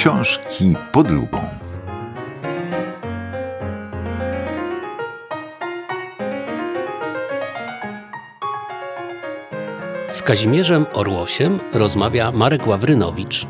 Książki pod lupą. Z Kazimierzem Orłosiem rozmawia Marek Ławrynowicz.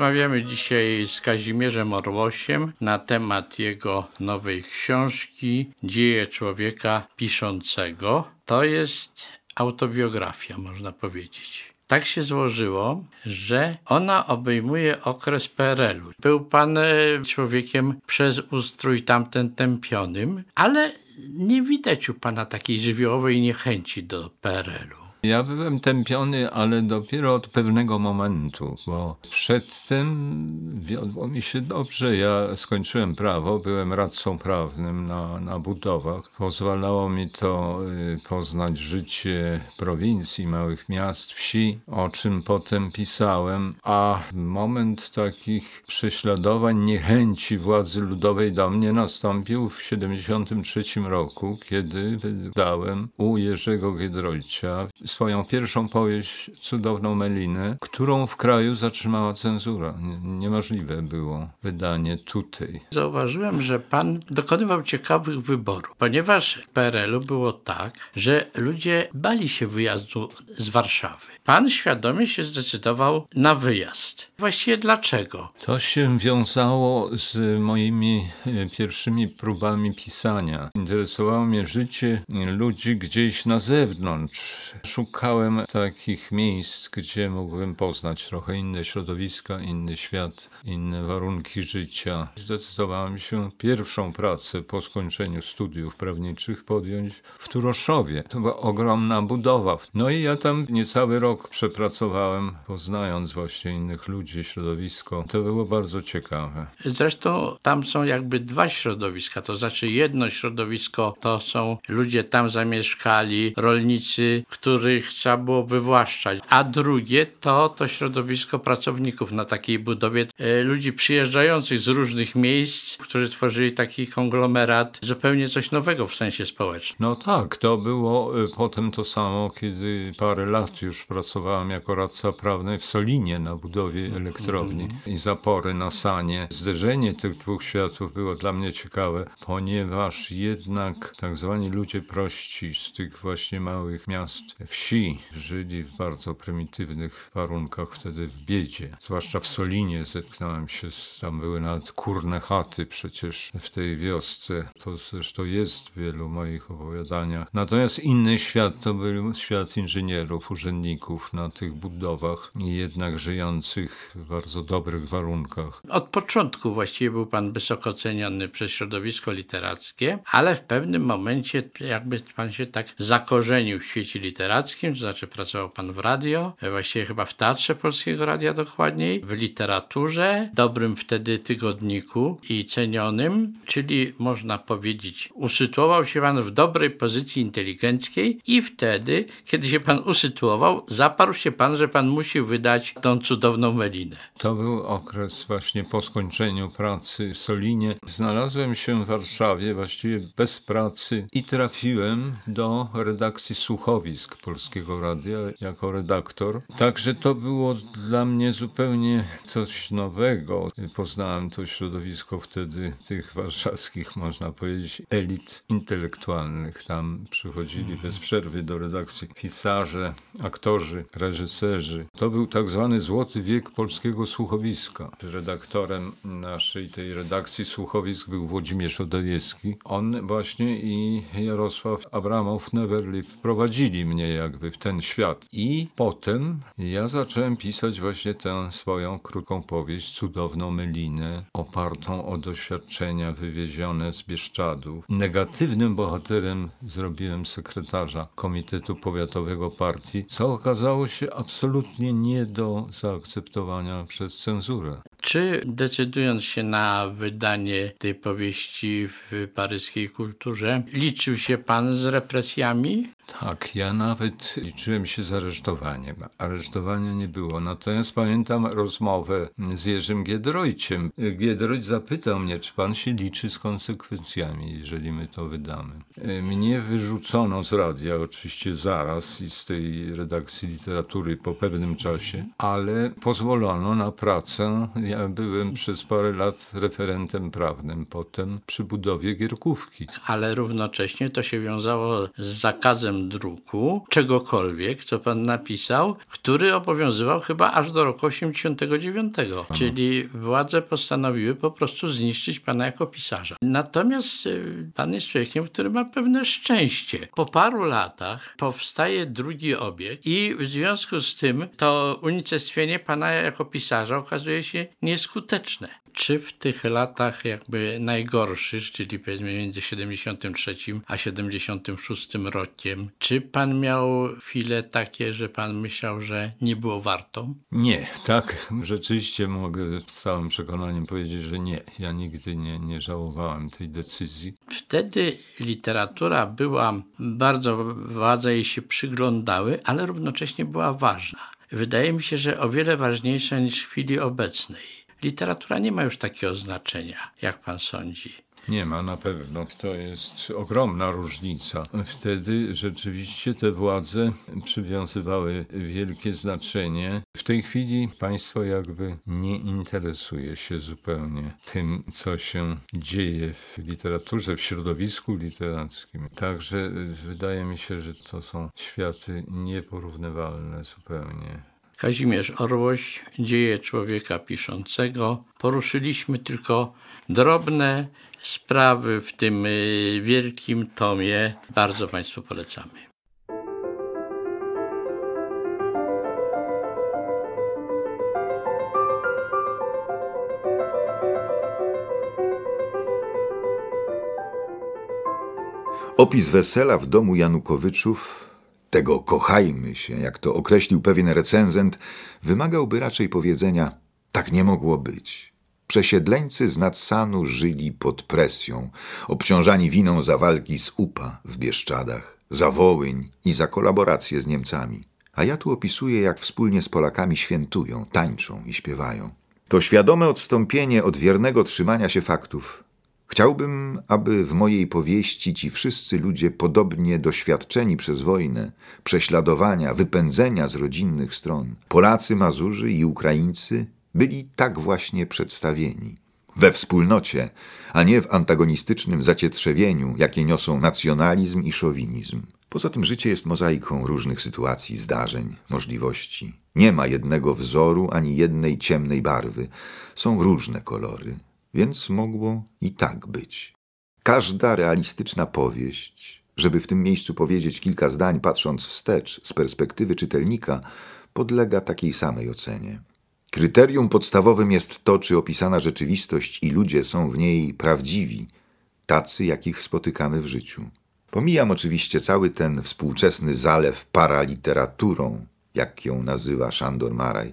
Rozmawiamy dzisiaj z Kazimierzem Orłosiem na temat jego nowej książki Dzieje człowieka piszącego. To jest autobiografia, można powiedzieć. Tak się złożyło, że ona obejmuje okres PRL-u. Był pan e, człowiekiem przez ustrój tamten tępionym, ale nie widać u pana takiej żywiołowej niechęci do PRL-u. Ja byłem tępiony, ale dopiero od pewnego momentu, bo przedtem wiodło mi się dobrze. Ja skończyłem prawo, byłem radcą prawnym na, na budowach. Pozwalało mi to y, poznać życie prowincji, małych miast, wsi, o czym potem pisałem. A moment takich prześladowań, niechęci władzy ludowej do mnie nastąpił w 1973 roku, kiedy wydałem u Jerzego Giedroycia swoją pierwszą powieść Cudowną Melinę, którą w kraju zatrzymała cenzura. Niemożliwe było wydanie tutaj. Zauważyłem, że pan dokonywał ciekawych wyborów, ponieważ w PRL-u było tak, że ludzie bali się wyjazdu z Warszawy. Pan świadomie się zdecydował na wyjazd. Właściwie dlaczego? To się wiązało z moimi e, pierwszymi próbami pisania. Interesowało mnie życie ludzi gdzieś na zewnątrz szukałem takich miejsc, gdzie mógłbym poznać trochę inne środowiska, inny świat, inne warunki życia. Zdecydowałem się pierwszą pracę po skończeniu studiów prawniczych podjąć w Turoszowie. To była ogromna budowa. No i ja tam niecały rok przepracowałem, poznając właśnie innych ludzi, środowisko. To było bardzo ciekawe. Zresztą tam są jakby dwa środowiska, to znaczy jedno środowisko to są ludzie tam zamieszkali, rolnicy, których trzeba było wywłaszczać, a drugie to to środowisko pracowników na takiej budowie, e, ludzi przyjeżdżających z różnych miejsc, którzy tworzyli taki konglomerat, zupełnie coś nowego w sensie społecznym. No tak, to było e, potem to samo, kiedy parę lat już pracowałem jako radca prawny w Solinie na budowie elektrowni mm -hmm. i zapory na Sanie. Zderzenie tych dwóch światów było dla mnie ciekawe, ponieważ jednak tak zwani ludzie prości z tych właśnie małych miast, wsi, wsi żyli w bardzo prymitywnych warunkach, wtedy w biedzie. Zwłaszcza w Solinie zetknąłem się, z, tam były nawet kurne chaty przecież w tej wiosce. To zresztą jest w wielu moich opowiadaniach. Natomiast inny świat to był świat inżynierów, urzędników na tych budowach jednak żyjących w bardzo dobrych warunkach. Od początku właściwie był pan wysoko ceniony przez środowisko literackie, ale w pewnym momencie jakby pan się tak zakorzenił w świecie literackim, to znaczy pracował pan w radio, właściwie chyba w Teatrze Polskiego Radia dokładniej, w literaturze, dobrym wtedy tygodniku i cenionym, czyli można powiedzieć, usytuował się pan w dobrej pozycji inteligenckiej i wtedy, kiedy się pan usytuował, zaparł się pan, że pan musi wydać tą cudowną melinę. To był okres właśnie po skończeniu pracy w Solinie. Znalazłem się w Warszawie właściwie bez pracy i trafiłem do redakcji słuchowisk Polskiego Radia jako redaktor. Także to było dla mnie zupełnie coś nowego. Poznałem to środowisko wtedy tych warszawskich, można powiedzieć, elit intelektualnych. Tam przychodzili bez przerwy do redakcji pisarze, aktorzy, reżyserzy. To był tak zwany złoty wiek polskiego słuchowiska. Redaktorem naszej tej redakcji słuchowisk był Włodzimierz Odajewski. On właśnie i Jarosław Abramow Neverly wprowadzili mnie jakby w ten świat. I potem ja zacząłem pisać właśnie tę swoją krótką powieść, cudowną Melinę, opartą o doświadczenia wywiezione z Bieszczadów. Negatywnym bohaterem zrobiłem sekretarza Komitetu Powiatowego Partii, co okazało się absolutnie nie do zaakceptowania przez cenzurę. Czy decydując się na wydanie tej powieści w paryskiej kulturze, liczył się pan z represjami? Tak, ja nawet liczyłem się z aresztowaniem. Aresztowania nie było. Natomiast pamiętam rozmowę z Jerzym Giedroyciem. Giedroyć zapytał mnie, czy pan się liczy z konsekwencjami, jeżeli my to wydamy. Mnie wyrzucono z radia, oczywiście zaraz i z tej redakcji literatury po pewnym czasie, ale pozwolono na pracę. Ja byłem przez parę lat referentem prawnym, potem przy budowie Gierkówki. Ale równocześnie to się wiązało z zakazem druku czegokolwiek, co pan napisał, który obowiązywał chyba aż do roku 89. Czyli władze postanowiły po prostu zniszczyć pana jako pisarza. Natomiast y, pan jest człowiekiem, który ma pewne szczęście. Po paru latach powstaje drugi obiekt i w związku z tym to unicestwienie pana jako pisarza okazuje się nieskuteczne. Czy w tych latach jakby najgorszych, czyli powiedzmy między 73 a 76 rokiem, czy pan miał chwile takie, że pan myślał, że nie było warto? Nie, tak, rzeczywiście mogę z całym przekonaniem powiedzieć, że nie. Ja nigdy nie, nie żałowałem tej decyzji. Wtedy literatura była bardzo, władze jej się przyglądały, ale równocześnie była ważna. Wydaje mi się, że o wiele ważniejsza niż w chwili obecnej literatura nie ma już takiego znaczenia, jak pan sądzi. Nie ma na pewno. To jest ogromna różnica. Wtedy rzeczywiście te władze przywiązywały wielkie znaczenie. W tej chwili państwo jakby nie interesuje się zupełnie tym, co się dzieje w literaturze, w środowisku literackim. Także wydaje mi się, że to są światy nieporównywalne zupełnie. Kazimierz Orłoś, Dzieje człowieka piszącego. Poruszyliśmy tylko drobne sprawy w tym y, wielkim tomie. Bardzo Państwu polecamy. Opis wesela w domu Janukowiczów tego kochajmy się, jak to określił pewien recenzent, wymagałby raczej powiedzenia: tak nie mogło być. Przesiedleńcy z Nadsanu żyli pod presją, obciążani winą za walki z UPA w Bieszczadach, za Wołyń i za kolaborację z Niemcami. A ja tu opisuję, jak wspólnie z Polakami świętują, tańczą i śpiewają. To świadome odstąpienie od wiernego trzymania się faktów, Chciałbym, aby w mojej powieści ci wszyscy ludzie podobnie doświadczeni przez wojnę, prześladowania, wypędzenia z rodzinnych stron, Polacy, Mazurzy i Ukraińcy, byli tak właśnie przedstawieni. We wspólnocie, a nie w antagonistycznym zacietrzewieniu, jakie niosą nacjonalizm i szowinizm. Poza tym życie jest mozaiką różnych sytuacji, zdarzeń, możliwości. Nie ma jednego wzoru ani jednej ciemnej barwy. Są różne kolory, więc mogło i tak być. Każda realistyczna powieść, żeby w tym miejscu powiedzieć kilka zdań, patrząc wstecz z perspektywy czytelnika, podlega takiej samej ocenie. Kryterium podstawowym jest to, czy opisana rzeczywistość i ludzie są w niej prawdziwi, tacy, jakich spotykamy w życiu. Pomijam oczywiście cały ten współczesny zalew paraliteraturą, jak ją nazywa Szandor Maraj,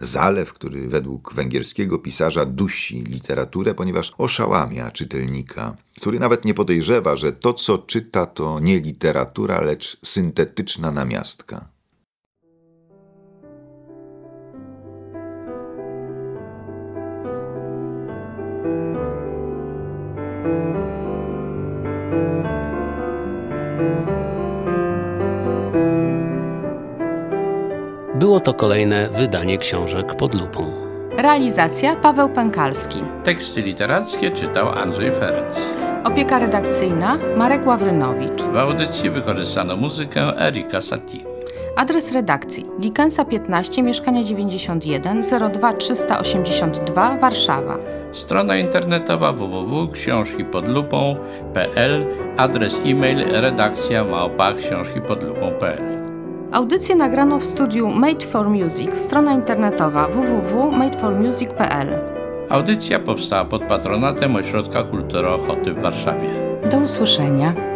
Zalew, który według węgierskiego pisarza dusi literaturę, ponieważ oszałamia czytelnika, który nawet nie podejrzewa, że to, co czyta, to nie literatura, lecz syntetyczna namiastka. To kolejne wydanie książek pod lupą. Realizacja Paweł Pękalski. Teksty literackie czytał Andrzej Ferenc. Opieka redakcyjna Marek Ławrynowicz. W audycji wykorzystano muzykę Erika Satie. Adres redakcji Likensa 15, mieszkania 91, 02 382 Warszawa. Strona internetowa www.książkipodlupą.pl Adres e-mail redakcja małpa książkipodlupą.pl Audycję nagrano w studiu Made for Music, strona internetowa www.madeformusic.pl. Audycja powstała pod patronatem Ośrodka Kultury Ochoty w Warszawie. Do usłyszenia.